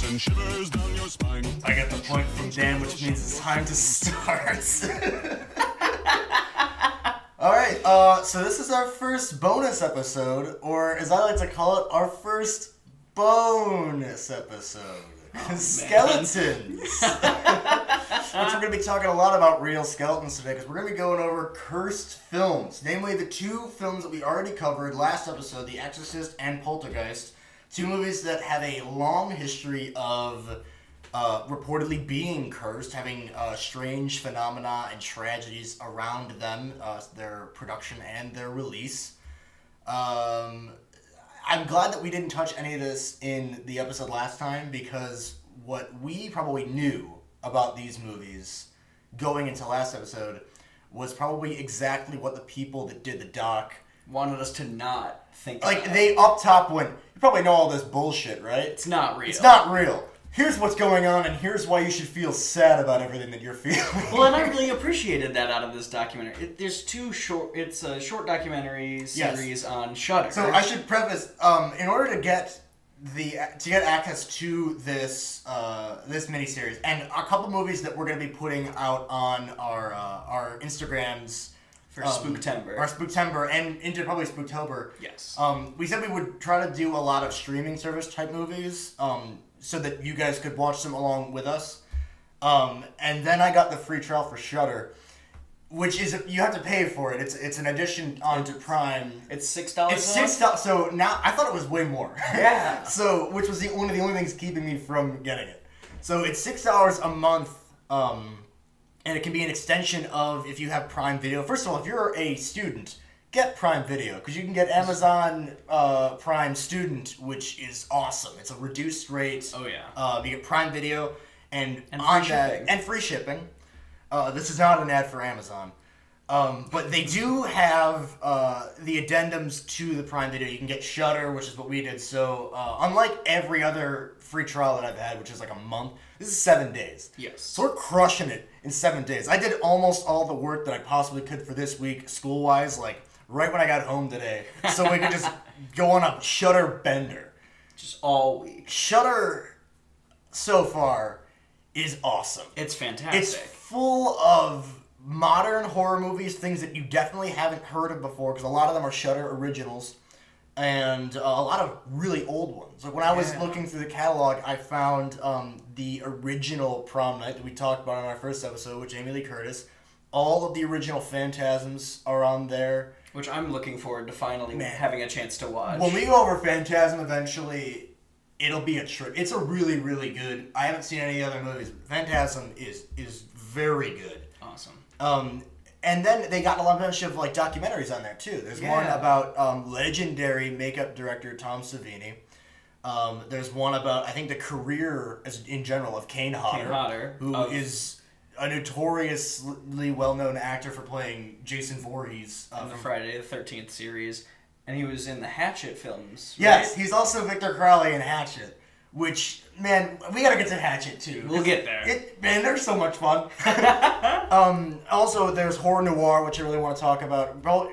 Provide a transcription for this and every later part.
send shivers down your spine. I get the point from Dan, which means it's time to start. All right, uh, so this is our first bonus episode, or as I like to call it, our first bonus episode. Skeletons. Which we're going to be talking a lot about real skeletons today because we're going to be going over cursed films. Namely, the two films that we already covered last episode The Exorcist and Poltergeist. Two movies that have a long history of uh, reportedly being cursed, having uh, strange phenomena and tragedies around them, uh, their production and their release. Um, I'm glad that we didn't touch any of this in the episode last time because what we probably knew about these movies going into last episode was probably exactly what the people that did the doc Wanted us to not think like about. they up top went you probably know all this bullshit right It's not real. it's not real here's what's going on and here's why you should feel sad about everything that you're feeling Well, and I really appreciated that out of this documentary. It, there's two short. It's a short documentary Yes. series on Shudder. So I should preface, um, in order to get the to get access to this uh, this miniseries and a couple movies that we're going to be putting out on our uh, our Instagrams for um, Spooktember. our Spooktember, and into probably Spooktober. Yes. Um, we said we would try to do a lot of streaming service type movies, um, so that you guys could watch them along with us. Um, and then I got the free trial for Shudder, which is you have to pay for it. It's it's an addition onto Prime. it's six dollars. It's six dollars. So now I thought it was way more. Yeah. so which was the one of the only things keeping me from getting it. So it's six dollars a month, um, and it can be an extension of if you have Prime Video. First of all, if you're a student, get Prime Video because you can get Amazon uh, Prime Student, which is awesome. It's a reduced rate. Oh, yeah. Uh, you get Prime Video and, And on free that shipping. and free shipping. Uh, this is not an ad for Amazon. Um, but they do have uh, the addendums to the Prime Video. You can get Shudder, which is what we did. So, uh, unlike every other free trial that I've had, which is like a month, this is seven days. Yes. So we're crushing it in seven days. I did almost all the work that I possibly could for this week, school wise, like right when I got home today, so we could just go on a Shudder bender. Just all week. Shudder, so far, is awesome. It's fantastic. It's full of modern horror movies, things that you definitely haven't heard of before, because a lot of them are Shudder originals, and uh, a lot of really old ones. Like when I was Yeah. looking through the catalog, I found um, the original Prom Night that we talked about in our first episode with Jamie Lee Curtis. All of the original Phantasms are on there. which I'm looking forward to finally Man. having a chance to watch. When we go over Phantasm eventually, it'll be a trip. It's a really, really good. I haven't seen any other movies. But Phantasm is is very good. awesome. Um, and then they got a bunch of like documentaries on there too. There's one about um, legendary makeup director Tom Savini. Um, there's one about I think the career as in general of Kane Hodder, Hodder, who of- is a notoriously well-known actor for playing Jason Voorhees. Uh, On the from- Friday the Thirteenth series, and he was in the Hatchet films. yes, he's also Victor Crowley in Hatchet. Which man, we gotta get to Hatchet too. We'll get there. It, man, they're so much fun. um, also, there's Horror Noire, which I really want to talk about. Well,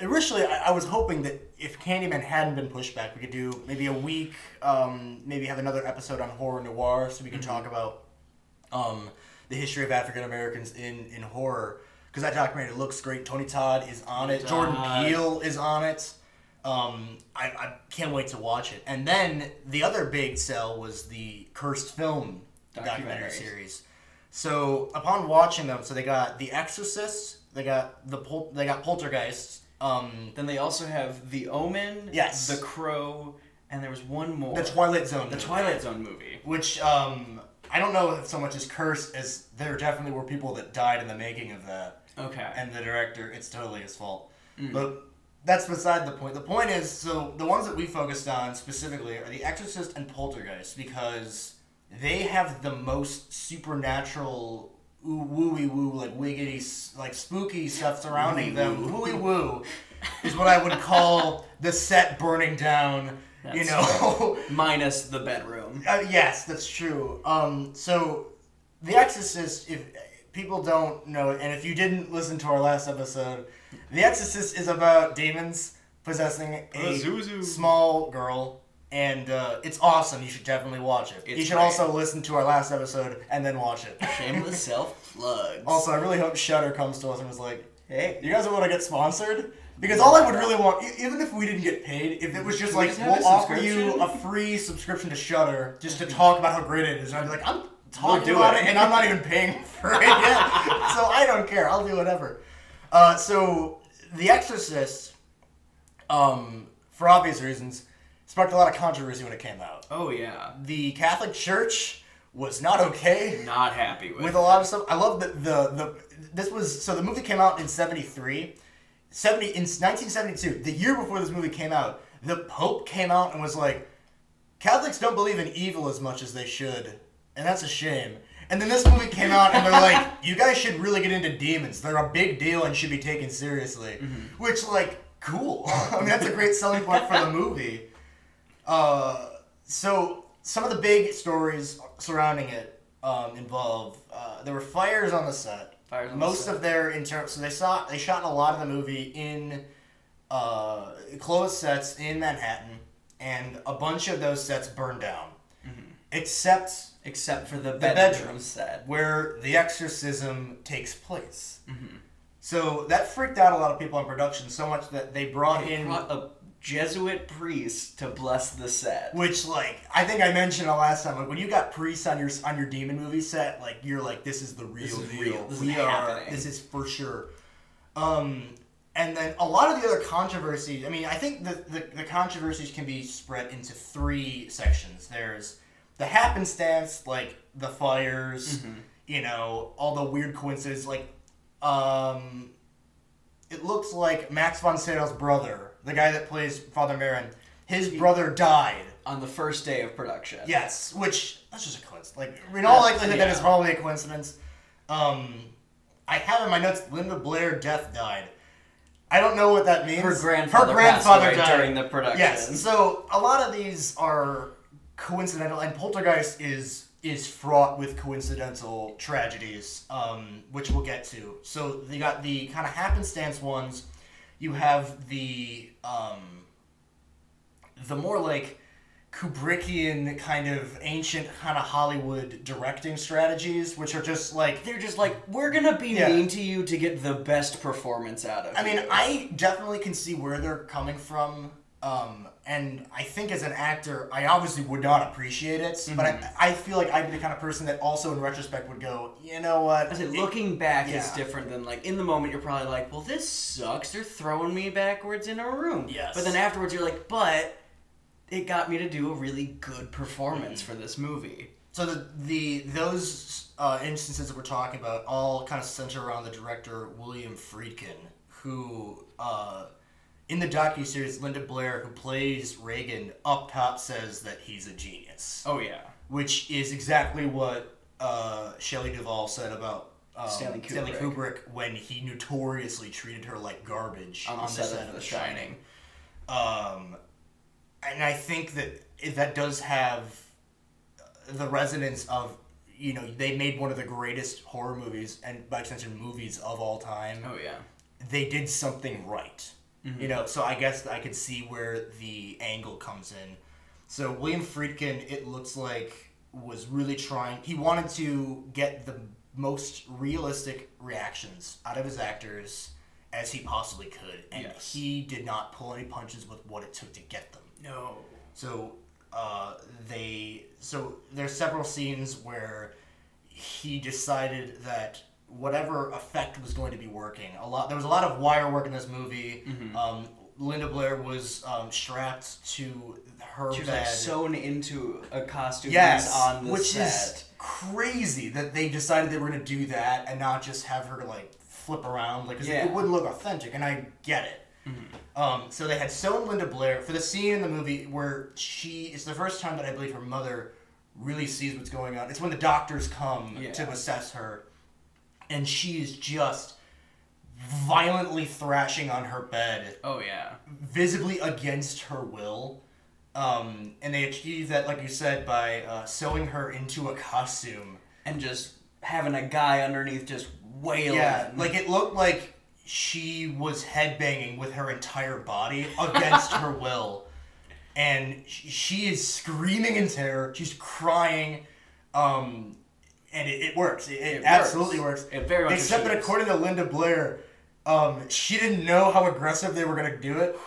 originally, I, I was hoping that if Candyman hadn't been pushed back, we could do maybe a week, um, maybe have another episode on Horror Noire, so we can talk about um, the history of African Americans in in horror. Because that documentary looks great. Tony Todd is on it. Jordan Todd. Peele is on it. Um, I, I can't wait to watch it. And then the other big sell was the Cursed Film documentary series. So upon watching them, so they got The Exorcist, they got the Pol- they got Poltergeist, um, Then they also have The Omen, Yes. The Crow, and there was one more. the Twilight Zone, The movie, Twilight Zone movie. which um, I don't know if so much as cursed as there definitely were people that died in the making of that. Okay. and the director, it's totally his fault. Mm. But that's beside the point. The point is, so the ones that we focused on specifically are The Exorcist and Poltergeist because they have the most supernatural ooh, wooey woo, like wiggity, like spooky stuff surrounding them. Wooey woo is what I would call the set burning down. you know, Minus the bedroom. Uh, yes, that's true. Um, so, The Exorcist, if people don't know it, and if you didn't listen to our last episode, The Exorcist is about demons possessing a Azuzu. small girl and uh, it's awesome. You should definitely watch it. you should great. also listen to our last episode and then watch it. Shameless self plugs. Also, I really hope Shudder comes to us and was like, "Hey, you guys want to get sponsored?" Because all I would really want, even if we didn't get paid, if it was just we like just have we'll a offer you subscription? a free subscription to Shudder just to talk about how great it is, and I'd be like, "I'm talking do about it." it, and I'm not even paying for it yet, so I don't care. I'll do whatever." Uh, so, The Exorcist, um, for obvious reasons, sparked a lot of controversy when it came out. oh yeah, The Catholic Church was not okay not happy with. with a lot of stuff. I love that the the this was so the movie came out in 73 70 in 1972 the year before this movie came out the pope came out and was like catholics don't believe in evil as much as they should and that's a shame. And then this movie came out and they're like you guys should really get into demons. They're a big deal and should be taken seriously. Which like cool. I mean that's a great selling point for the movie. Uh, so some of the big stories surrounding it um, involve uh, there were fires on the set. Fires on the Most set. of their inter so they saw they shot a lot of the movie in uh, closed sets in Manhattan, and a bunch of those sets burned down, except except for the, the bedroom, bedroom set. where the exorcism takes place. So that freaked out a lot of people in production so much that they brought They in brought a Jesuit priest to bless the set. Which like I think I mentioned the last time, like when you got priests on your on your demon movie set, like you're like this is the real is deal. real. This is we are happening. this is for sure. Um, and then a lot of the other controversies. I mean, I think the, the the controversies can be spread into three sections. There's the happenstance, like the fires, Mm-hmm. you know, all the weird coincidences, like um, it looks like Max von Sydow's brother, the guy that plays Father Merrin, his brother died. on the first day of production. Yes, which that's just a coincidence. Like in all Yeah, likelihood, that is probably a coincidence. Um, I have in my notes Linda Blair death died. I don't know what that means. Her grandfather, Her grandfather died during the production. Yes. So a lot of these are coincidental, and Poltergeist is is fraught with coincidental tragedies, um, which we'll get to. So you got the kind of happenstance ones. You have the um, the more like Kubrickian kind of ancient kind of Hollywood directing strategies, which are just like They're just like, we're gonna be Yeah. mean to you to get the best performance out of I mean, you. I definitely can see where they're coming from. Um, and I think as an actor, I obviously would not appreciate it, but Mm-hmm. I, I feel like I'd be the kind of person that also, in retrospect, would go, you know what? I said, It- looking back is different than like in the moment. You're probably like, well, this sucks. They're throwing me backwards in a room. Yes. But then afterwards, you're like, but it got me to do a really good performance Mm-hmm. for this movie. So the the those uh, instances that we're talking about all kind of center around the director William Friedkin, who uh, in the docu series Linda Blair, who plays Regan, up top says that he's a genius. Oh yeah. which is exactly what uh, Shelley Duvall said about um, Stanley Kubrick. Kubrick when he notoriously treated her like garbage On the set of The Shining. Um, and I think that that does have the resonance of you know they made one of the greatest horror movies and by extension movies of all time Oh yeah. they did something right. Mm-hmm. You know, so I guess I could see where the angle comes in. So William Friedkin, it looks like, was really trying. He wanted to get the most realistic reactions out of his actors as he possibly could, and Yes. he did not pull any punches with what it took to get them. No. So uh, they so there's several scenes where he decided that whatever effect was going to be working. A lot there was a lot of wire work in this movie. Mm-hmm. Um, Linda Blair was um, strapped to her She was bed. like sewn into a costume yes, on the which set. is crazy that they decided they were going to do that and not just have her like flip around like Yeah. Mm-hmm. it wouldn't look authentic and I get it. Um, so they had sewn Linda Blair for the scene in the movie where she it's the first time that I believe her mother really sees what's going on. It's when the doctors come Yeah. to assess her, and she is just violently thrashing on her bed, Oh yeah. visibly against her will. Um, and they achieve that, like you said, by uh, sewing her into a costume. And just having a guy underneath just wailing. Yeah, like it looked like she was headbanging with her entire body against her will. and she is screaming in terror. She's crying, um, and it, it works. It, it, It absolutely works. It very much Except that according to Linda Blair, um, she didn't know how aggressive they were gonna do it,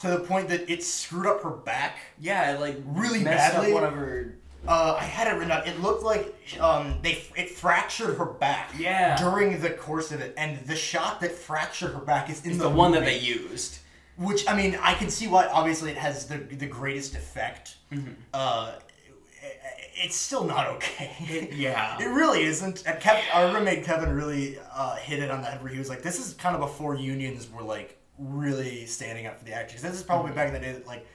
to the point that it screwed up her back. Yeah, like Really badly? one of her. Uh, I had it written down. It looked like um, they it fractured her back. Yeah. During the course of it, and the shot that fractured her back is in It's the, the one that they used. Which I mean, I can see why. Obviously, it has the the greatest effect. Mm-hmm. Uh, it's still not okay. yeah. It really isn't. And Kev, our roommate Kevin really uh, hit it on the head where he was like, "This is kind of before unions were like really standing up for the actors. This is probably back in the day that like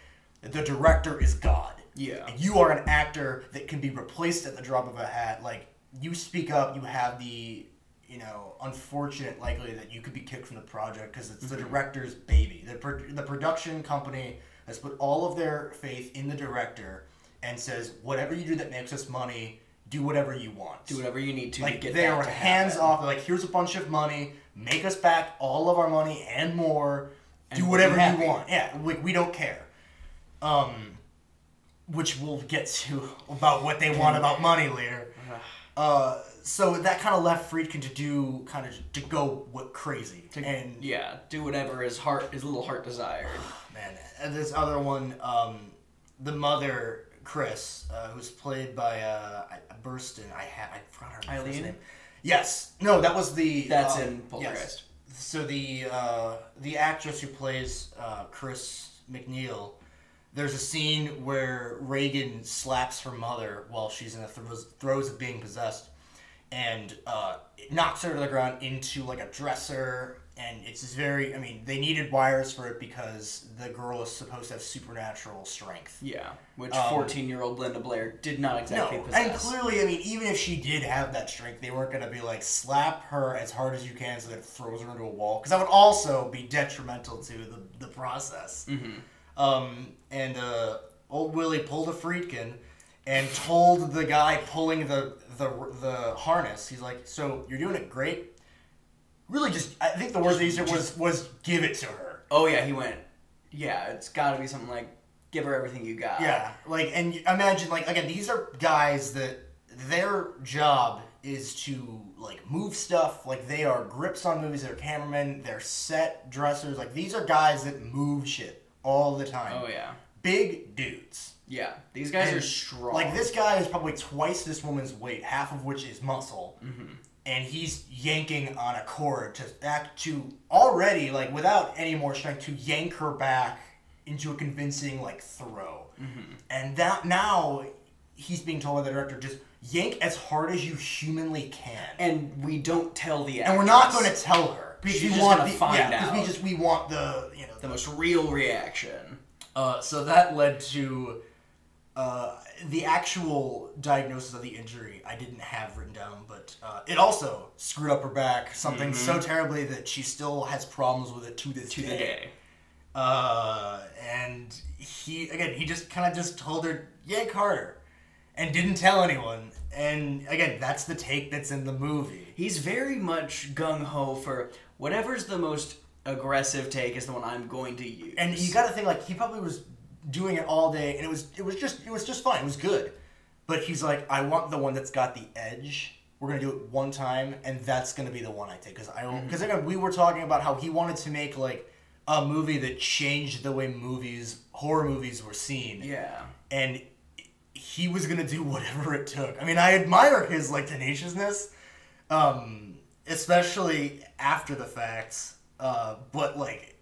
the director is God. Yeah. And you are an actor that can be replaced at the drop of a hat. Like you speak up, you have the you know unfortunate likely that you could be kicked from the project because it's the director's baby. The pro- the production company has put all of their faith in the director and says whatever you do that makes us money, do whatever you want. Do whatever you need to to Like get they are to hands happen. off. Like, here's a bunch of money. Make us back all of our money and more. And do whatever you want. Yeah, like we don't care. Um, which we'll get to about what they want about money later. Uh, so that kind of left Friedkin to do kind of to go what crazy To- and yeah, do whatever his heart, his little heart desired. man, and this other one, um, the mother Chris, uh, who's played by uh, I- Burstyn. I had I forgot her Eileen? name. Yes, no, that was the That's uh, in yes. Poltergeist. So the uh, the actress who plays uh, Chris MacNeil, there's a scene where Regan slaps her mother while she's in the throes, throes of being possessed, and uh, knocks her to the ground into like a dresser. And it's just very. I mean, they needed wires for it because the girl is supposed to have supernatural strength. Yeah, which Um, fourteen-year-old Linda Blair did not exactly No, possess. and clearly, I mean, even if she did have that strength, they weren't going to be like slap her as hard as you can so that it throws her into a wall, because that would also be detrimental to the, the process. Mm-hmm. Um, and uh, old Willie pulled a Friedkin and told the guy pulling the, the the harness, he's like, "So you're doing it great. Really, just I think the word they used was was give it to her." Oh yeah, he went. Yeah, it's got to be something like give her everything you got. Yeah, like, and you- imagine, like, again, these are guys that their job is to like move stuff. Like, they are grips on movies. They're cameramen. They're set dressers. Like, these are guys that move shit all the time. Oh yeah. Big dudes. Yeah, these guys And, are strong. Like, this guy is probably twice this woman's weight, half of which is muscle. Mm-hmm. And he's yanking on a cord to act to already like without any more strength to yank her back into a convincing like throw. Mm-hmm. And that now he's being told by the director just yank as hard as you humanly can. And, and we don't tell the actress. And we're not going to tell her because She's we just want gonna the, find yeah, 'cause we just we want the you know the most real reaction. uh, so that led to uh, the actual diagnosis of the injury. I didn't have written down, but uh, it also screwed up her back. Something so terribly that she still has problems with it to this To day. the day. Uh, and he again, he just kind of just told her yank harder, and didn't tell anyone. And again, that's the take that's in the movie. He's very much gung ho for whatever's the most aggressive take is the one I'm going to use. And you got to think like he probably was doing it all day, and it was it was just it was just fine. It was good, but he's like, I want the one that's got the edge. We're gonna do it one time, and that's gonna be the one I take because I don't because again we were talking about how he wanted to make like a movie that changed the way movies horror movies were seen, yeah. and he was gonna do whatever it took. I mean, I admire his like tenaciousness, um, especially after the facts. Uh, but like,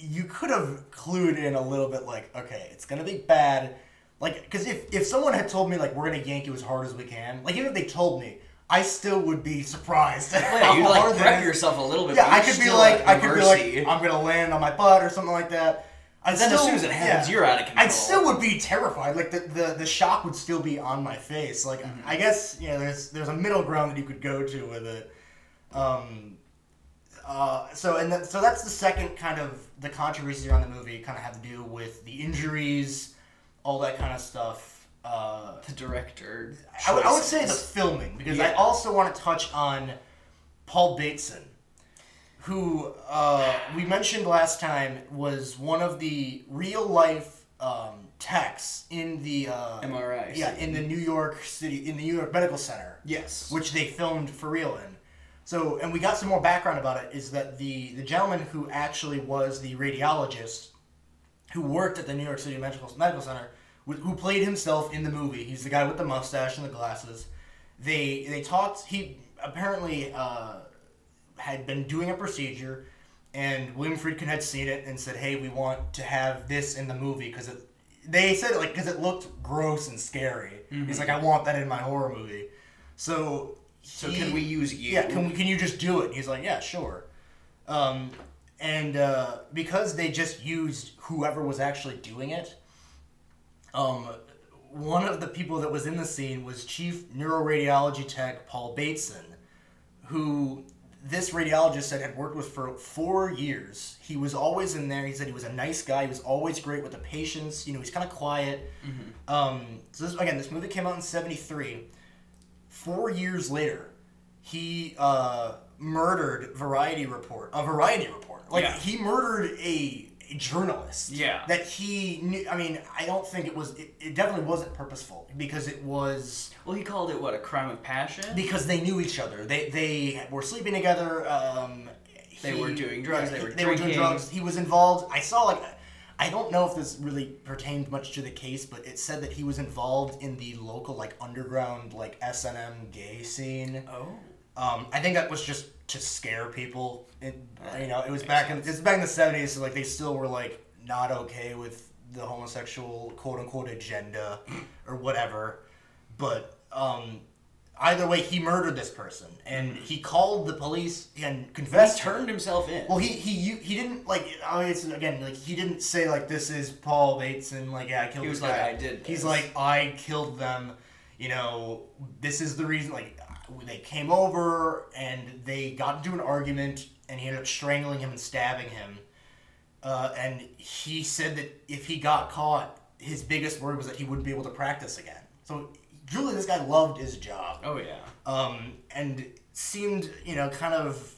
you could have clued in a little bit, like, okay, it's gonna be bad. Like, because if if someone had told me like we're gonna yank you as hard as we can, like even if they told me, I still would be surprised. yeah, you'd like prep yourself a little bit. Yeah, I could be like, I could be like, I'm gonna land on my butt or something like that. I then as soon as it happens, you're out of control. I still would be terrified. Like the, the, the shock would still be on my face. Like Mm-hmm. I guess you know, there's there's a middle ground that you could go to with it. Um, uh, so and that, so that's the second kind of the controversies around the movie. Kind of have to do with the injuries, all that kind of stuff. Uh, the director. I would- I would say the filming because I also want to touch on Paul Bateson, who uh, we mentioned last time was one of the real life um, techs in the uh, MRI Yeah, in the New York City, in the New York Medical Center. Yes. Which they filmed for real in. So, and we got some more background about it. Is that the the gentleman who actually was the radiologist who worked at the New York City Medical Medical Center, wh- who played himself in the movie. He's the guy with the mustache and the glasses. They they talked. He apparently uh, had been doing a procedure, and William Friedkin had seen it and said, "Hey, we want to have this in the movie because it." They said it like because it looked gross and scary. He's like, "I want that in my horror movie." So. So he- can we use you? yeah, can we, can you just do it? He's like, yeah, sure. Um, and uh, because they just used whoever was actually doing it, um, one of the people that was in the scene was Chief Neuroradiology Tech Paul Bateson, who this radiologist said had worked with for four years. He was always in there. He said he was a nice guy. He was always great with the patients. You know, he's kind of quiet. Um, so this, again, this movie came out in '73 four years later, he uh, murdered Variety Report. A Variety Report. Like Yeah. he murdered a, a journalist. Yeah. That he knew. I mean, I don't think it was. It, it definitely wasn't purposeful because it was Well, he called it what a crime of passion. because they knew each other. They they were sleeping together. Um, They he- were doing drugs, yeah, they were they were doing drugs. He was involved. I saw like. I don't know if this really pertained much to the case, but it said that he was involved in the local like underground like S and M gay scene. oh. Um, I think that was just to scare people. It, you know, it was back in it's back in the seventies, so like they still were like not okay with the homosexual quote unquote agenda or whatever. But um, either way, he murdered this person, and he called the police and confessed. to turned himself in. Well, he he he didn't like. I mean, it's, again, like he didn't say like this is Paul Bateson. Like yeah, I killed. He this was like, guy. "I did He's this." like I killed them. You know, this is the reason. Like they came over and they got into an argument, and he ended up strangling him and stabbing him. Uh, and he said that if he got caught, his biggest worry was that he wouldn't be able to practice again. So truly, this guy loved his job oh yeah. um, and seemed you know kind of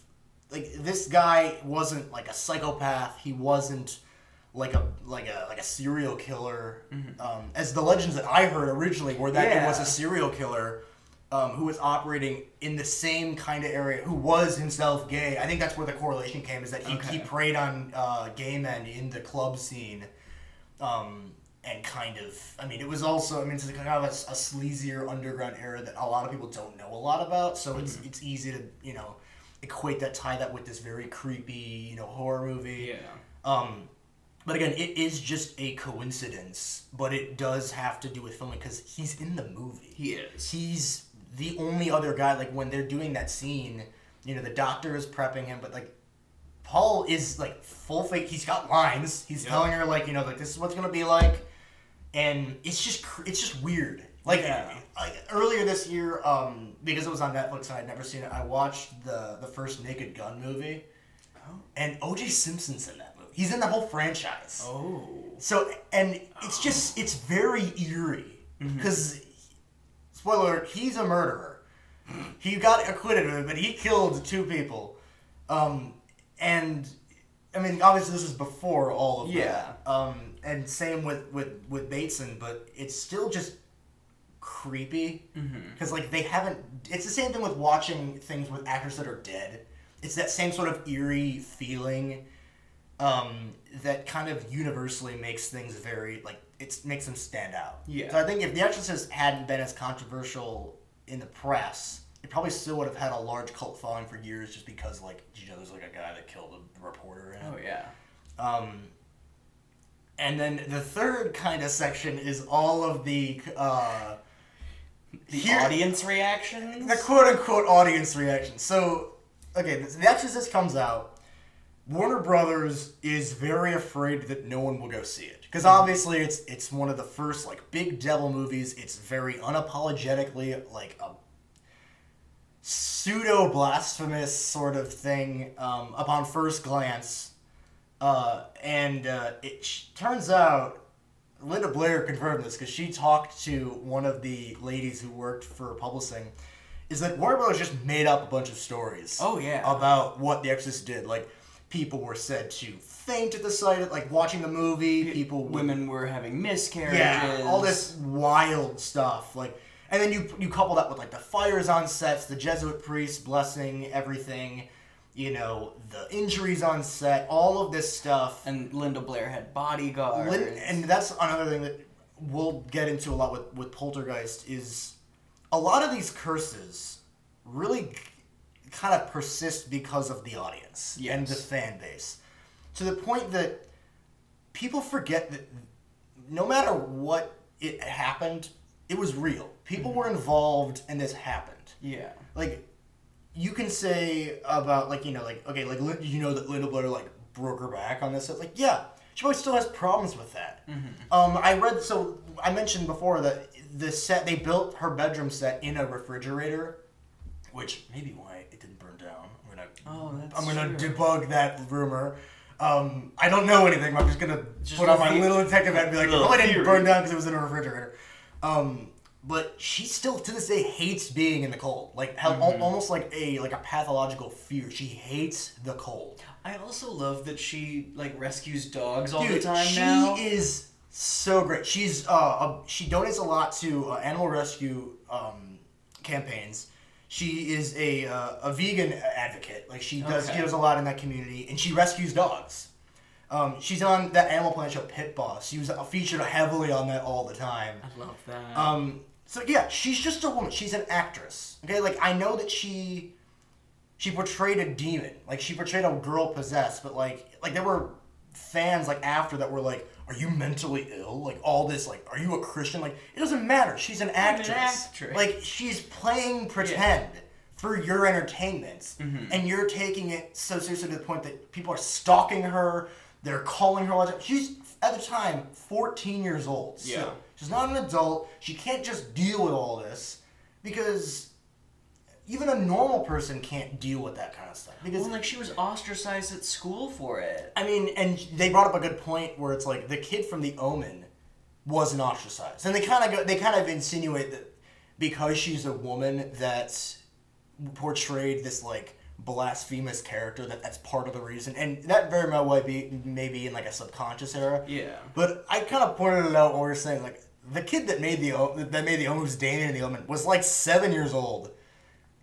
like this guy wasn't like a psychopath. He wasn't like a like a like a serial killer. Um, as the legends that I heard originally were that it was a serial killer. Um, who was operating in the same kind of area, who was himself gay. I think that's where the correlation came, is that he, he preyed on uh, gay men in the club scene. Um, and kind of, I mean, it was also, I mean, it's kind of a, a sleazier underground era that a lot of people don't know a lot about. So it's Mm-hmm. it's easy to you know equate that, tie that with this very creepy you know horror movie. Yeah. Um, but again, it is just a coincidence, but it does have to do with filming because he's in the movie. He is. He's the only other guy. Like when they're doing that scene, you know, the doctor is prepping him, but like Paul is like full fake. He's got lines. He's Yep. telling her like you know like this is what's gonna be like, and it's just it's just weird. Like, Yeah. like earlier this year, um, because it was on Netflix and I'd never seen it, I watched the the first Naked Gun movie, Oh. and O.J. Simpson's in that movie. He's in the whole franchise. Oh. So and it's just it's very eerie Mm-hmm. because spoiler alert, he's a murderer. He got acquitted of it, but he killed two people. Um, and I mean, obviously this is before all of Yeah. that. Um, and same with with with Bateson, but it's still just creepy because like they haven't. It's the same thing with watching things with actors that are dead. It's that same sort of eerie feeling um, that kind of universally makes things very like it makes them stand out. Yeah. So I think if The Exorcist hadn't been as controversial in the press, it probably still would have had a large cult following for years, just because like you know there's like a guy that killed a reporter. Oh yeah. Um, and then the third kind of section is all of the uh, The here- audience reactions. the quote unquote audience reactions. So, okay, The Exorcist comes out. Warner Brothers is very afraid that no one will go see it because obviously it's it's one of the first like big devil movies. It's very unapologetically like a pseudo blasphemous sort of thing um, upon first glance, uh, and uh, it sh- turns out Linda Blair confirmed this because she talked to one of the ladies who worked for publishing. Is that Warner Bros. just made up a bunch of stories. Oh, yeah. About what The Exorcist did. Like, people were said to faint at the sight of like watching the movie. People would- Women were having miscarriages. yeah, all this wild stuff. Like, and then you you couple that with like the fires on sets, the Jesuit priests blessing everything, you know, the injuries on set, all of this stuff. And Linda Blair had bodyguards. Lin- and that's another thing that we'll get into a lot with with Poltergeist is a lot of these curses really kind of persist because of the audience and the fan base to the point that people forget that no matter what it happened it was real people mm-hmm. were involved and this happened yeah. like you can say about like you know like okay like you know that Linda Blair like broke her back on this set like yeah she probably still has problems with that. Um I read so I mentioned before that the set they built her bedroom set in a refrigerator which maybe why it didn't burn down I'm gonna Oh, that's I'm gonna true. debug that rumor. Um I don't know anything I'm just gonna Just put on my the- little detective hat and be like oh it didn't burn down because it was in a refrigerator. Um but she still to this day hates being in the cold like how, Mm-hmm. almost like a like a pathological fear she hates the cold I also love that she like rescues dogs all Dude, the time she now. is so great she's uh a, she donates a lot to uh, animal rescue um campaigns she is a uh, a vegan advocate like she does Okay. she does a lot in that community and she rescues dogs um, she's on that Animal Planet show Pit Boss. She was uh, featured heavily on that all the time. I love that. Um, so yeah, she's just a woman. She's an actress. Okay, like I know that she she portrayed a demon. Like she portrayed a girl possessed, but like like there were fans like after that were like, "Are you mentally ill?" Like all this like, "Are you a Christian?" Like it doesn't matter. She's an an actress. actress. Like she's playing pretend for your entertainment, mm-hmm. and you're taking it so seriously to the point that people are stalking her. They're calling her. She's at the time 14 years old. So Yeah. She's not an adult. She can't just deal with all this because even a normal person can't deal with that kind of stuff. Because well, like she was ostracized at school for it. I mean, and they brought up a good point where it's like the kid from The Omen wasn't ostracized, and they kind of go, they kind of insinuate that because she's a woman that portrayed this like blasphemous character that that's part of the reason, and that very well might be maybe in like a subconscious era. Yeah. But I kind of pointed it out when we were saying like the kid that made the O- that made the Omen who's Damien in the Omen was like seven years old.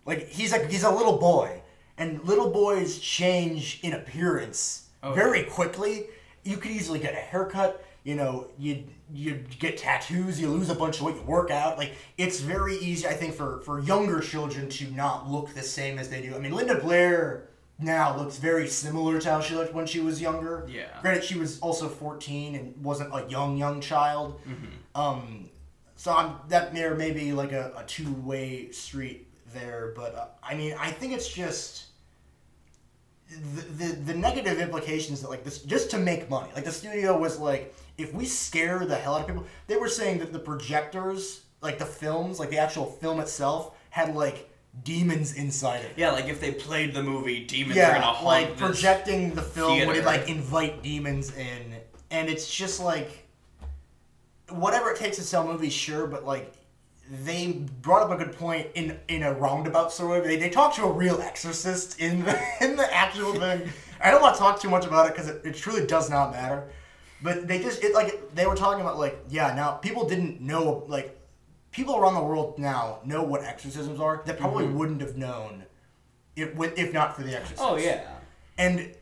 Like he's like he's a little boy, and little boys change in appearance Oh, very quickly. You could easily get a haircut. You know, you you get tattoos. You lose a bunch of weight. You work out. Like it's very easy, I think, for for younger children to not look the same as they do. I mean, Linda Blair now looks very similar to how she looked when she was younger. Yeah. Granted, she was also 14 and wasn't a young, young child. Mm-hmm. Um, so I'm, that there may be like a, a two way street there, but uh, I mean, I think it's just the, the the negative implications that like this just to make money. Like the studio was like, if we scare the hell out of people, they were saying that the projectors, like the films, like the actual film itself, had like demons inside it. Yeah, like if they played the movie, demons are Yeah, gonna haunt like projecting the film would theater. like invite demons in, and it's just like whatever it takes to sell movies, sure, but like they brought up a good point in in a roundabout sort of way. They, they talked to a real exorcist in the in the actual thing. I don't want to talk too much about it because it, it truly does not matter. But they just it like they were talking about like yeah now people didn't know like people around the world now know what exorcisms are that probably mm-hmm. wouldn't have known if if not for the exorcist. Oh yeah. And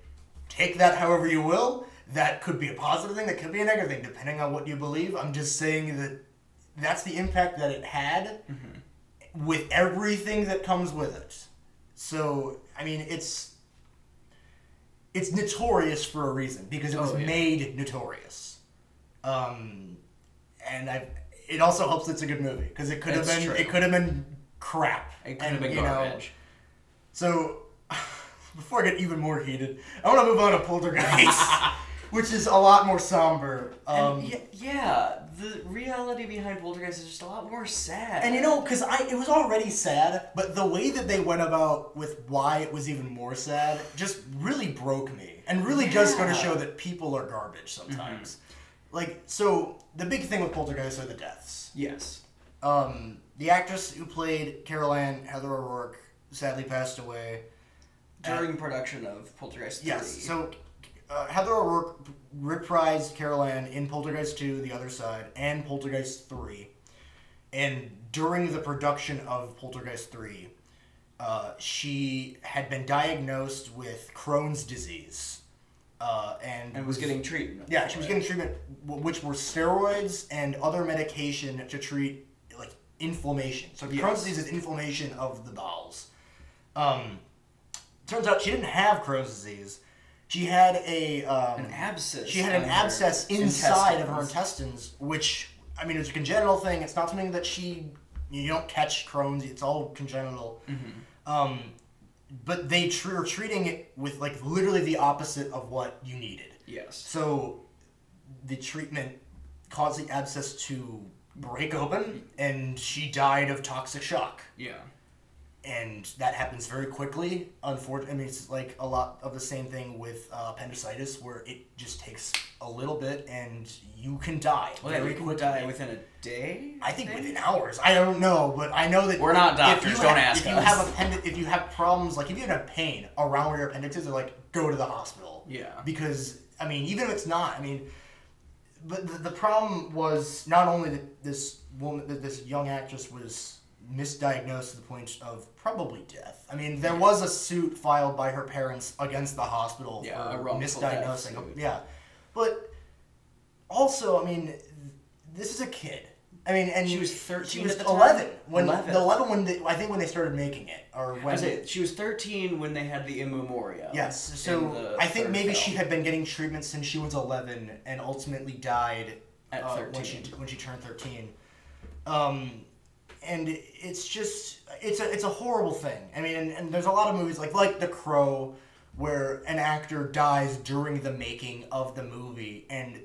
take that however you will. That could be a positive thing. That could be a negative thing, depending on what you believe. I'm just saying that that's the impact that it had with everything that comes with it. So, I mean, it's it's notorious for a reason because it was Oh, yeah. made notorious. Um, and I, it also helps it's a good movie because it could have been true. it could have been crap. It could have been you know, garbage. so, before I get even more heated, I want to move on to Poltergeist, which is a lot more somber. Um, and y- yeah, the reality behind Poltergeist is just a lot more sad. and you know, because I it was already sad, but the way that they went about with why it was even more sad just really broke me, and really does go to show that people are garbage sometimes. Like, so the big thing with Poltergeist are the deaths. yes. Um, the actress who played Carol Anne Heather O'Rourke sadly passed away. during production of Poltergeist 3. Yes. So uh, Heather O'Rourke reprised Carol Anne in Poltergeist 2, The Other Side, and Poltergeist 3. And during the production of Poltergeist 3, uh, she had been diagnosed with Crohn's disease. Uh, and, and was getting treatment. yeah, she was getting treatment, which were steroids and other medication to treat like inflammation. So Yes. Crohn's disease is inflammation of the bowels. Um, turns out she didn't have Crohn's disease. She had a um, An abscess She had an abscess inside of her intestines. intestines, which I mean, it's a congenital thing. It's not something that she you don't catch Crohn's. It's all congenital. Mm-hmm. Um, but they tr- are treating it with like literally the opposite of what you needed. Yes. So the treatment caused the abscess to break open, and she died of toxic shock. Yeah. And that happens very quickly. Unfortunately, I mean, it's like a lot of the same thing with uh, appendicitis, where it just takes a little bit, and you can die Well, yeah, very quickly. die within a day. I think within hours. I don't know, but I know that We're not doctors, don't have, ask If you have appendi- if you have problems, like if you have pain around where your appendix is, they're like go to the hospital. Yeah. Because I mean, even if it's not, I mean, but the, the problem was not only that this woman, that this young actress was misdiagnosed to the point of probably death. I mean, there was a suit filed by her parents against the hospital Yeah, for death misdiagnosing. suit. Yeah, but also, I mean, this is a kid. I mean, and She was 13 She was at the time? eleven when 11. the eleven when they, I think when they started making it, or when say she was 13 when they had the in memoriam. Yes. So I think maybe film. she had been getting treatment since she was 11 and ultimately died At uh, when she 13. when she turned 13. Um, and it's just it's a it's a horrible thing. I mean, and, and there's a lot of movies like like The Crow where an actor dies during the making of the movie and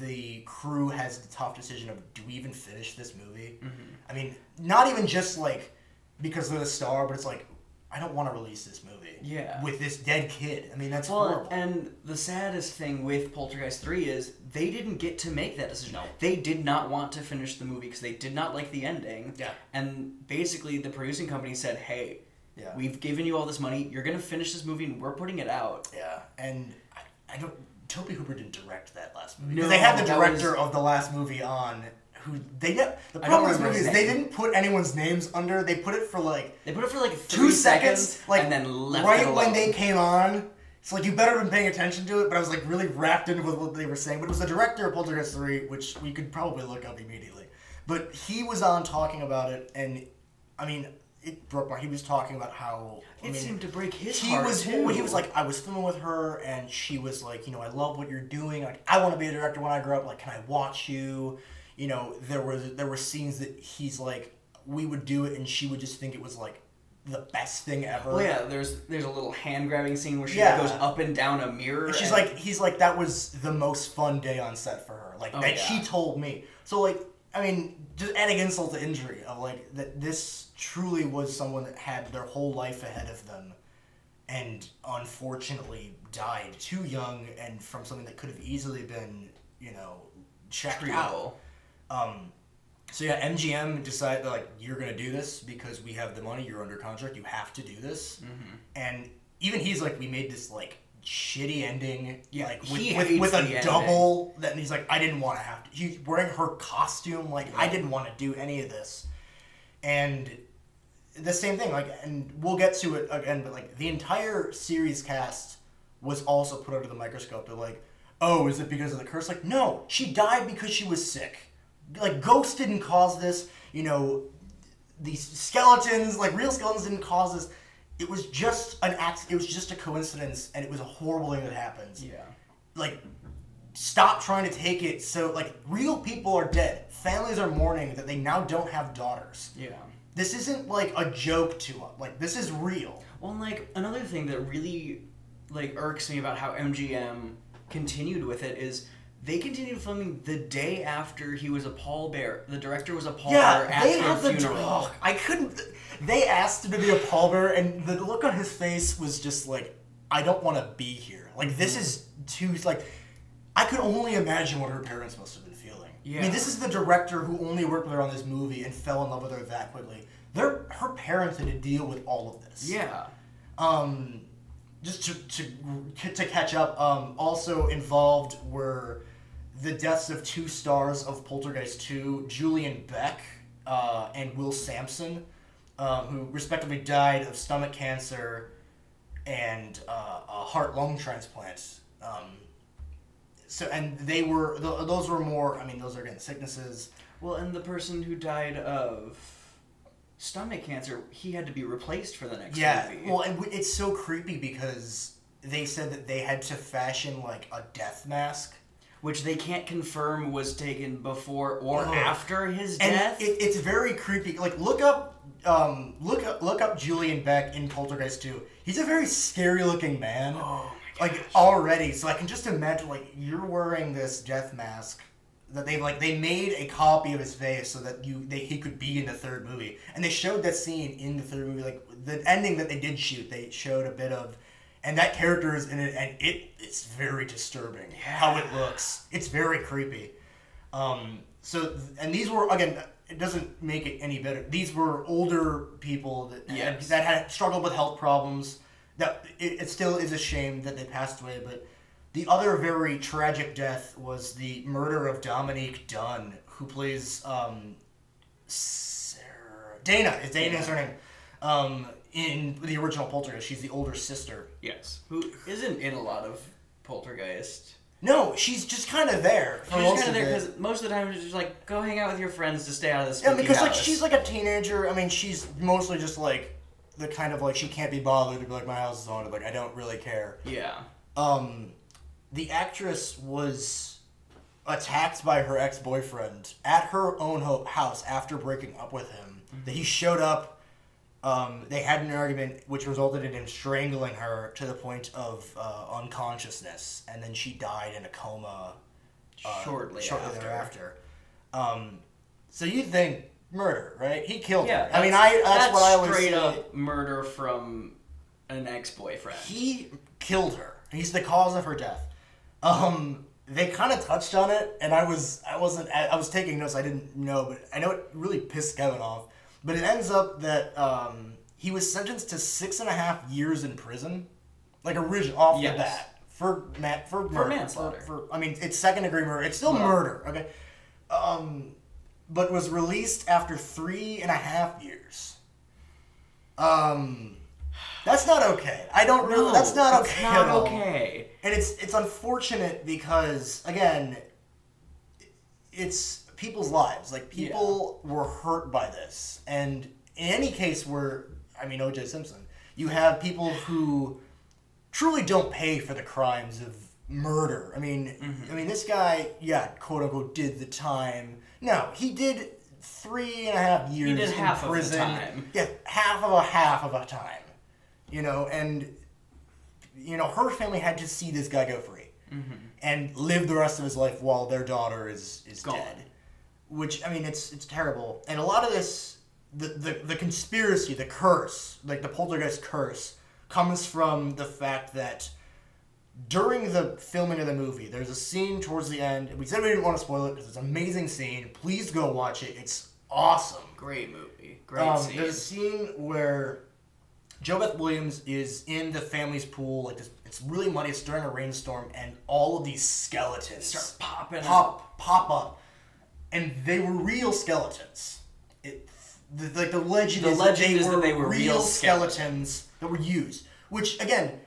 the crew has the tough decision of do we even finish this movie? Mm-hmm. I mean, not even just like because they're the star, but it's like I don't want to release this movie. Yeah. With this dead kid. I mean, that's Well, horrible. and the saddest thing with Poltergeist 3 is they didn't get to make that decision. No. They did not want to finish the movie because they did not like the ending. Yeah. And basically, the producing company said, hey, Yeah. we've given you all this money. You're going to finish this movie and we're putting it out. yeah, and I, I don't. Tobe Hooper didn't direct that last movie. No, they had the director was- of the last movie on. Who they ne- the problem with this movie is they didn't put anyone's names under. They put it for like They put it for like two three seconds, like and then left right when they came on. It's like you better have been paying attention to it, but I was like really wrapped into what they were saying. But it was the director of Poltergeist 3, which we could probably look up immediately. But he was on talking about it, and I mean, it broke my. He was talking about how I It mean, seemed to break his he heart was too. he was like I was filming with her and she was like you know I love what you're doing like I want to be a director when I grow up like can I watch you you know there was there were scenes that he's like we would do it and she would just think it was like the best thing ever Well, yeah, there's there's a little hand grabbing scene where she Yeah. goes up and down a mirror. and she's and- like he's like that was the most fun day on set for her like Oh, that yeah. she told me so like I mean just adding insult to injury of like that this truly was someone that had their whole life ahead of them and unfortunately died too young and from something that could have easily been, you know, checked out. Um, so yeah, MGM decided they're like, you're gonna do this because we have the money. You're under contract. You have to do this. Mm-hmm. And even he's like, we made this like shitty ending. Yeah, like with, with, with a ending. double. That and he's like, I didn't want to have to. He's wearing her costume. Like I didn't want to do any of this. And the same thing. Like, and we'll get to it again. But like the entire series cast was also put under the microscope. They're like, oh, is it because of the curse? Like, no, she died because she was sick. Like, ghosts didn't cause this. You know, these skeletons, like real skeletons, didn't cause this. It was just an act. It was just a coincidence, and it was a horrible thing that happens. Yeah. Like, stop trying to take it. So, like, real people are dead. Families are mourning that they now don't have daughters. Yeah. This isn't like a joke to us. Like, this is real. Well, and, like another thing that really like irks me about how MGM continued with it is they continued filming the day after he was a pallbearer. The director was a pallbearer at they had the funeral. oh, I couldn't. They asked him to be a pallbearer, and the look on his face was just like, I don't want to be here. Like this is too like. I could only imagine what her parents must have been feeling. Yeah. I mean, this is the director who only worked with her on this movie and fell in love with her that quickly. Their her parents had to deal with all of this. Yeah. Um, just to, to to catch up, um, also involved were the deaths of two stars of Poltergeist 2, Julian Beck uh, and Will Sampson, um, who respectively died of stomach cancer and uh, a heart lung transplant. Um, so and they were th- those were more. I mean, those are again sicknesses. Well, and the person who died of stomach cancer, he had to be replaced for the next Yeah. movie. Well, and it's so creepy because they said that they had to fashion like a death mask. Which they can't confirm was taken before or Ugh. after his And death. it, it's very creepy. Like look up, um, look up, look up Julian Beck in Poltergeist 2. He's a very scary looking man. oh like already. So I can just imagine like you're wearing this death mask that they like they made a copy of his face so that you they he could be in the third movie, and they showed that scene in the third movie. Like the ending that they did shoot, they showed a bit of. And that character is in it, and it it's very disturbing how it looks. It's very creepy. Um, so, and these were again, it doesn't make it any better. These were older people that had, that had struggled with health problems. That it, it still is a shame that they passed away. But the other very tragic death was the murder of Dominique Dunne, who plays um, Sarah Dana. Is Dana is her name? Um, in the original Poltergeist, she's the older sister. yes, who isn't in a lot of Poltergeist. No, she's just kind of there. She's kind of of there because most of the time she's just like go hang out with your friends to stay out of this. Yeah, because like she's like a teenager. I mean, she's mostly just like the kind of like she can't be bothered to be like my house is haunted. Like I don't really care. yeah, Um, the actress was attacked by her ex boyfriend at her own ho- house after breaking up with him. That he showed up. Um, they had an argument which resulted in him strangling her to the point of uh, unconsciousness, and then she died in a coma uh, shortly, shortly after. thereafter. Um, so you think murder, right? He killed Yeah, her. I mean, that's- I that's, what I always straight say. up murder from an ex-boyfriend. He killed her. He's the cause of her death. Um, they kind of touched on it, and I was I wasn't I was taking notes. I didn't know, but I know it really pissed Kevin off. But it ends up that um, he was sentenced to six and a half years in prison, like original off Yes. the bat for ma- for murder, manslaughter. For, I mean, it's second degree murder. It's still Well- murder. Okay. Um, but was released after three and a half years. Um, that's not okay. I don't really. No, that's not okay. Not okay. And it's it's unfortunate because again, it's people's lives. Like people were hurt by this, and in any case where I mean O.J. Simpson, you have people who truly don't pay for the crimes of murder. I mean, Mm-hmm. I mean this guy, yeah, quote unquote, did the time. No, he did three and a half years did in half of the prison. time. Yeah, half of a half of a time. You know, and you know, her family had to see this guy go free and live the rest of his life while their daughter is is Gone. dead. Which I mean, it's it's terrible, and a lot of this, the, the the conspiracy, the curse, like the poltergeist curse, comes from the fact that during the filming of the movie, there's a scene towards the end. We said we didn't want to spoil it because it's an amazing scene. Please go watch it. It's awesome. Great movie. Great Um, scene. there's a scene where JoBeth Williams is in the family's pool. Like this, it's really muddy. It's during a rainstorm, and all of these skeletons Start popping up. pop pop up, and they were real skeletons. It, the, like the legend The is legend that they is were that they were real real skeletons that were used. Which again,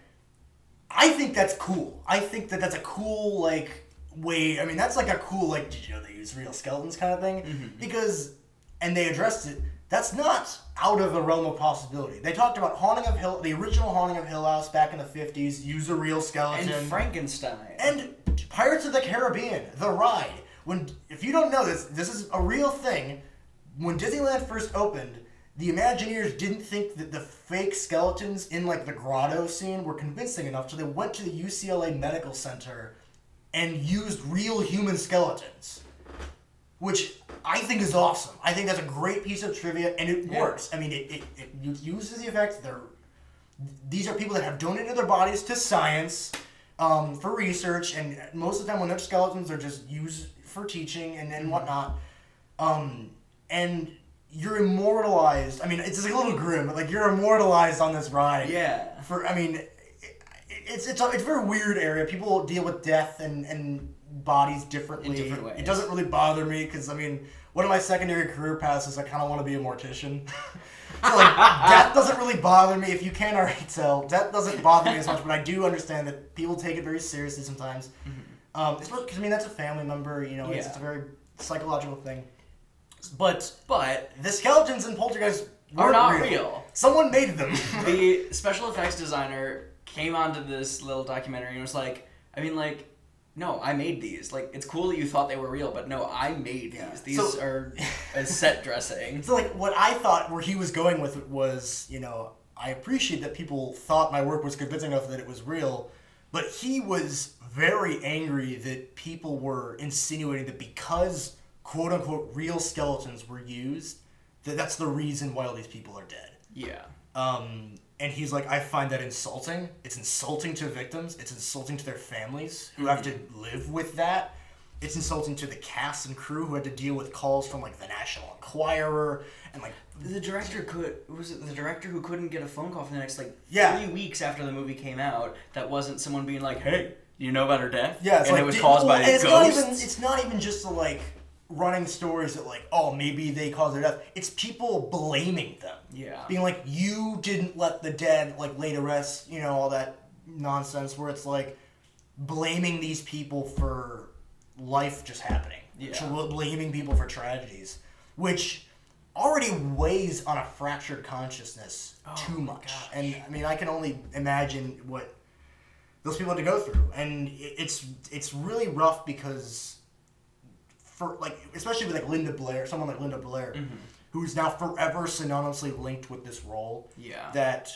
I think that's cool. I think that that's a cool like way. I mean, that's like a cool like did you know they use real skeletons kind of thing Mm-hmm. because and they addressed it. That's not out of the realm of possibility. They talked about Haunting of Hill, the original Haunting of Hill House back in the fifties. Use a real skeleton and Frankenstein. and Pirates of the Caribbean, the ride. When if you don't know this, this is a real thing. When Disneyland first opened, the Imagineers didn't think that the fake skeletons in like the grotto scene were convincing enough, so they went to the UCLA Medical Center and used real human skeletons, which I think is awesome. I think that's a great piece of trivia, and it Yeah. works. I mean, it, it, it uses the effects. They're these are people that have donated their bodies to science um, for research, and most of the time, when they're skeletons, they're just used for teaching and, and whatnot. Um, and you're immortalized. I mean, it's like a little grim, but like you're immortalized on this ride. yeah. For I mean, it's it's a, it's a very weird area. People deal with death and and bodies differently. In different ways. It doesn't really bother me because I mean, one of my secondary career paths is I kind of want to be a mortician. so like, death doesn't really bother me. If you can't already tell, death doesn't bother me as much. But I do understand that people take it very seriously sometimes. Um, because I mean that's a family member. You know, it's. Yeah. it's a very psychological thing. But But the skeletons in Poltergeist Are weren't not real. Someone made them. the special effects designer came onto this little documentary and was like, I mean, like, no, I made these. Like, it's cool that you thought they were real, but no, I made Yeah. these. These So- are a set dressing. So like what I thought where he was going with it was, you know, I appreciate that people thought my work was convincing enough that it was real, but he was very angry that people were insinuating that because quote unquote real skeletons were used, that that's the reason why all these people are dead. Yeah. Um, and he's like, I find that insulting. It's insulting to victims. It's insulting to their families who have to live with that. It's insulting to the cast and crew who had to deal with calls from like the National Enquirer and like The director could was it the director who couldn't get a phone call for the next like Yeah. three weeks after the movie came out that wasn't someone being like, Hey, you know about her death? Yeah, it's and like, it was caused well, by and it's ghosts. Not even, it's not even just the, like running stories that like, oh, maybe they caused their death. It's people blaming them. Yeah. Being like, you didn't let the dead like lay to rest. You know all that nonsense where it's like blaming these people for life just happening. Yeah. Blaming people for tragedies, which already weighs on a fractured consciousness Oh too much. gosh. And I mean, I can only imagine what those people had to go through, and it's it's really rough because for like especially with like Linda Blair, someone like Linda Blair, Mm-hmm. who's now forever synonymously linked with this role. Yeah. That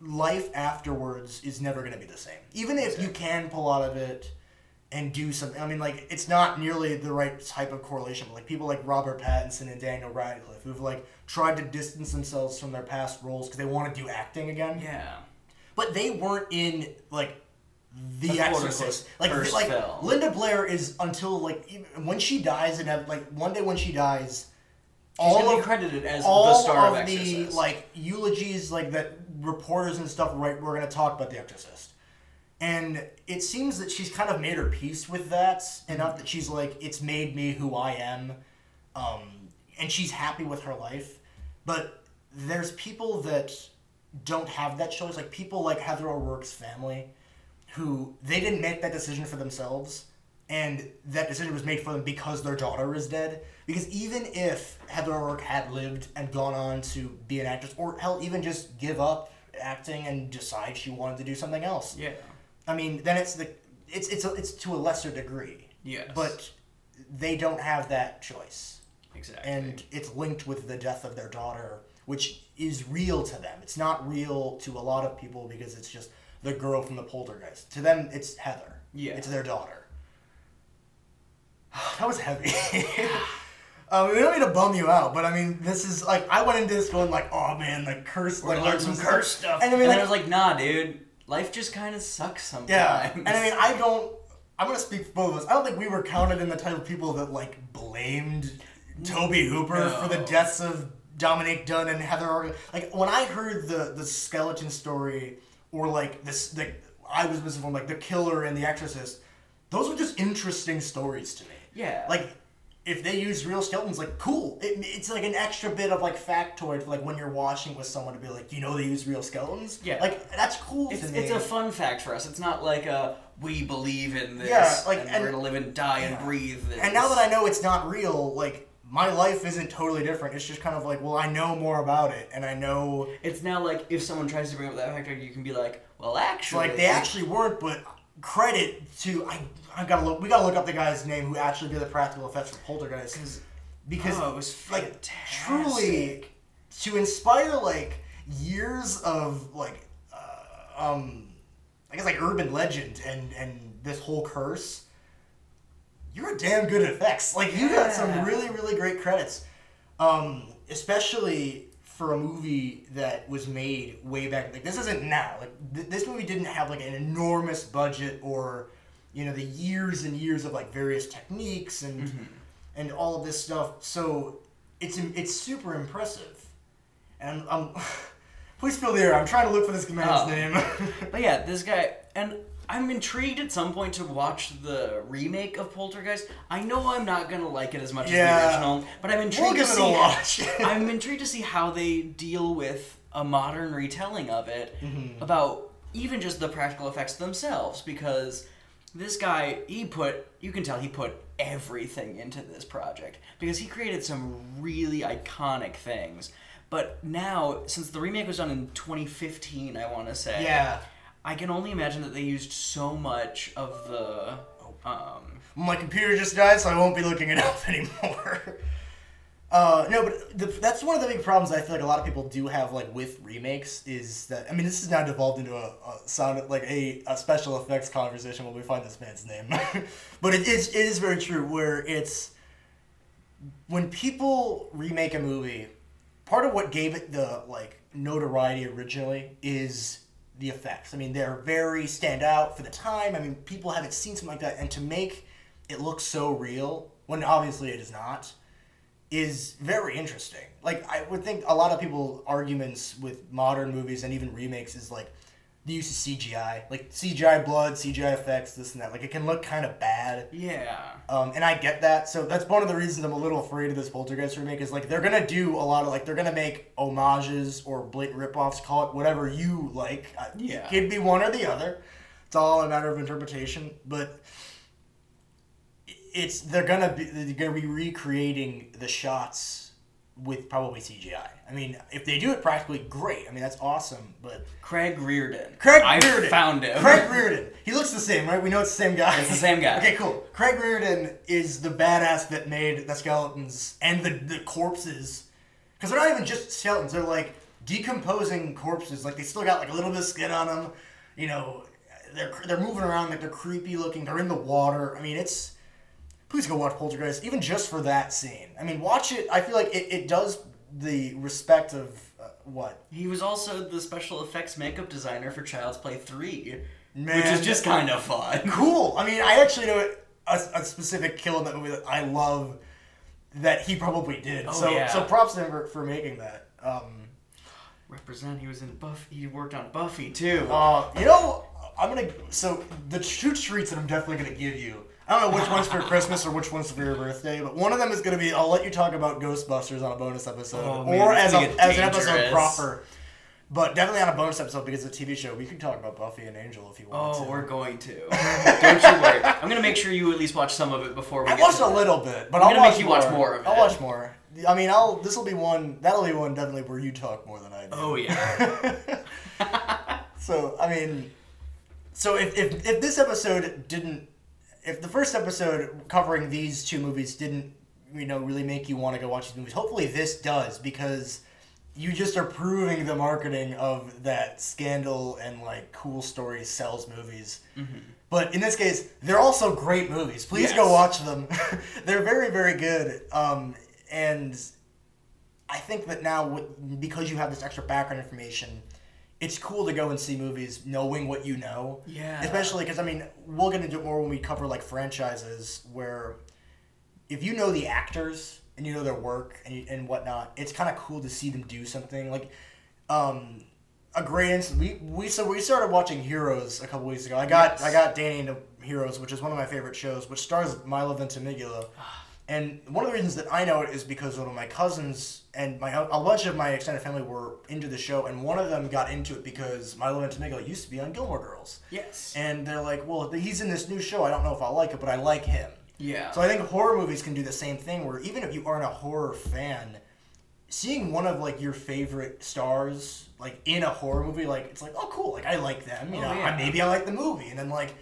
life afterwards is never going to be the same, even if you can pull out of it and do something. I mean, like it's not nearly the right type of correlation. But, like people like Robert Pattinson and Daniel Radcliffe, who've like tried to distance themselves from their past roles because they want to do acting again yeah. but they weren't in like the The Exorcist. Like, first like film. Linda Blair is until like even, when she dies and have, like one day when she dies, all She's gonna of credited as all the star of, of the like eulogies like that reporters and stuff right we're gonna talk about the Exorcist. And it seems that she's kind of made her peace with that enough that she's like, it's made me who I am, um, and she's happy with her life. But there's people that don't have that choice, like people like Heather O'Rourke's family, who they didn't make that decision for themselves, and that decision was made for them because their daughter is dead. Because even if Heather O'Rourke had lived and gone on to be an actress, or hell, even just give up acting and decide she wanted to do something else, Yeah. I mean, then it's the it's it's a, it's to a lesser degree. Yes. But they don't have that choice, Exactly. and it's linked with the death of their daughter, which is real to them. It's not real to a lot of people because it's just the girl from the poltergeist. To them, it's Heather. Yeah. It's their daughter. that was heavy. Um, we don't mean to bum you out, but I mean, this is like I went into this going like, oh man, like curse, We're like learn some curse stuff. and I mean, and like, I was like, nah, dude. Life just kind of sucks sometimes. Yeah, and I mean, I don't. I'm gonna speak for both of us. I don't think we were counted in the type of people that like blamed Tobe Hooper for the deaths of Dominic Dunne and Heather O'Rourke. Like when I heard the the skeleton story, or like this, like I was misinformed, like the killer and the Exorcist. Those were just interesting stories to me. Yeah. Like. If they use real skeletons, like cool. It, it's like an extra bit of like factoid, for, like when you're watching with someone to be like, you know, they use real skeletons. Yeah. like that's cool It's, it's a fun fact for us. It's not like a we believe in this Yeah, like, and, and- we're gonna live and die and breathe this. And now that I know it's not real, like my life isn't totally different. It's just kind of like, well, I know more about it, and I know it's now like if someone tries to bring up that factoid, you can be like, well, actually, like they actually weren't. But credit to I, I gotta look. We gotta look up the guy's name who actually did the practical effects for Poltergeist, because oh, it was like fantastic. truly to inspire like years of like uh, um I guess like urban legend and and this whole curse. You're a damn good at effects. Like you got some really really great credits, um, especially for a movie that was made way back. Like this isn't now. Like th- this movie didn't have like an enormous budget or you know the years and years of like various techniques and and all of this stuff. So it's it's super impressive, and I'm Please fill the air. I'm trying to look for this man's Oh. name. But yeah, this guy, and I'm intrigued at some point to watch the remake of Poltergeist. I know I'm not gonna like it as much Yeah. as the original, but I'm intrigued give to it a see. watch. I'm intrigued to see how they deal with a modern retelling of it Mm-hmm. about even just the practical effects themselves, because this guy he put you can tell he put everything into this project because he created some really iconic things. But now, since the remake was done in 2015, I want to say, yeah. I can only imagine that they used so much of the. Um, My computer just died, so I won't be looking it up anymore. Uh, no, but the, that's one of the big problems I feel like a lot of people do have like with remakes is that I mean this has now devolved into a, a sound like a, a special effects conversation when we find this man's name, but it is it is very true where it's when people remake a movie, part of what gave it the like notoriety originally is the effects. I mean, they're very stand out for the time. I mean, people haven't seen something like that, and to make it look so real when obviously it is not is very interesting. Like I would think a lot of people arguments with modern movies and even remakes is like the use of CGI, like CGI blood, CGI effects, this and that. Like it can look kind of bad. yeah. Um, and I get that. So that's one of the reasons I'm a little afraid of this Poltergeist remake is like they're gonna do a lot of like they're gonna make homages or blatant ripoffs, call it whatever you like. Yeah. It could be one or the other. It's all a matter of interpretation. But it's they're gonna be they're gonna be recreating the shots with probably CGI. I mean, if they do it practically, great. I mean, that's awesome. But Craig Reardon. Craig I Reardon. found him. Craig Reardon. He looks the same, right? We know it's the same guy. It's the same guy. Okay, cool. Craig Reardon is the badass that made the skeletons and the, the corpses. Because they're not even just skeletons, they're like decomposing corpses. Like they still got like a little bit of skin on them. You know, they're, they're moving around, like they're creepy looking. They're in the water. I mean, it's. Please go watch Poltergeist, even just for that scene. I mean, watch it. I feel like it, it does the respect of uh, what? He was also the special effects makeup designer for Child's Play 3, which is just kind of fun. cool. I mean, I actually know a, a specific kill in that movie that I love that he probably did. Oh, so yeah. so props to him for, for making that. Um, Represent, he was in Buffy, he worked on Buffy too. uh, you know, I'm gonna so the two treats that I'm definitely gonna give you. I don't know which one's for Christmas or which one's for your birthday, but one of them is gonna be I'll let you talk about Ghostbusters on a bonus episode, Oh, man, or as, a, as an episode proper. But definitely on a bonus episode because it's a TV show. We can talk about Buffy and Angel if you want oh, to. we're going to. Don't you worry. I'm gonna make sure you at least watch some of it before we I watched to a that. little bit, but I'm I'll gonna make watch you more. watch more of it. I'll watch more. I mean, I'll. This will be one. That'll be one definitely where you talk more than I do. Oh yeah. so I mean, so if, if if this episode didn't, if the first episode covering these two movies didn't, you know, really make you want to go watch these movies, hopefully this does because you just are proving the marketing of that scandal and like cool story sells movies. But in this case, they're also great movies. Please go watch them. they're very, very good. Um, and I think that now, because you have this extra background information, it's cool to go and see movies knowing what you know. Yeah. Especially because, I mean, we'll get into it more when we cover like franchises where if you know the actors and you know their work and, you, and whatnot, it's kind of cool to see them do something. Like, um, a great instance. We we so we started watching Heroes a couple weeks ago. I got Yes. I got Danny into Heroes, which is one of my favorite shows, which stars Milo Ventimiglia. And one of the reasons that I know it is because one of my cousins and my a bunch of my extended family were into the show, and one of them got into it because Milo Ventimiglia used to be on Gilmore Girls. yes. And they're like, well, he's in this new show. I don't know if I'll like it, but I like him. yeah. So I think horror movies can do the same thing where even if you aren't a horror fan, seeing one of like your favorite stars like in a horror movie, like it's like, oh cool, like I like them, you Oh, know, yeah. Maybe I like the movie, and then like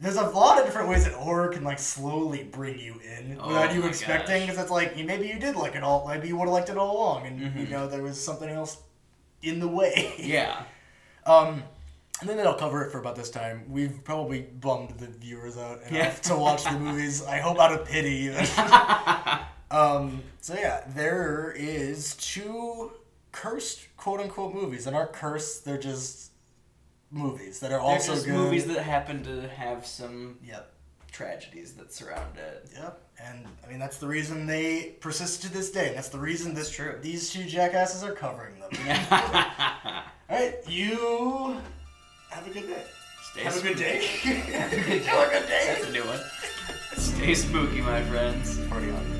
there's a lot of different ways that horror can like slowly bring you in Oh without you expecting, because it's like maybe you did like it all, maybe you would have liked it all along, and you Mhm. know there was something else in the way. yeah. Um, and then that'll cover it for about this time. We've probably bummed the viewers out enough Yeah. to watch the movies. I hope out of pity. um, so yeah, there is two cursed quote unquote movies and aren't cursed. They're just movies that are They're also just good. movies that happen to have some Yep. tragedies that surround it. Yep, and I mean that's the reason they persist to this day. That's the reason this true. These two jackasses are covering them. All right, you have a good day. Stay Have a good day. spooky. have a good day. That's a new one. Stay spooky, my friends. Party on.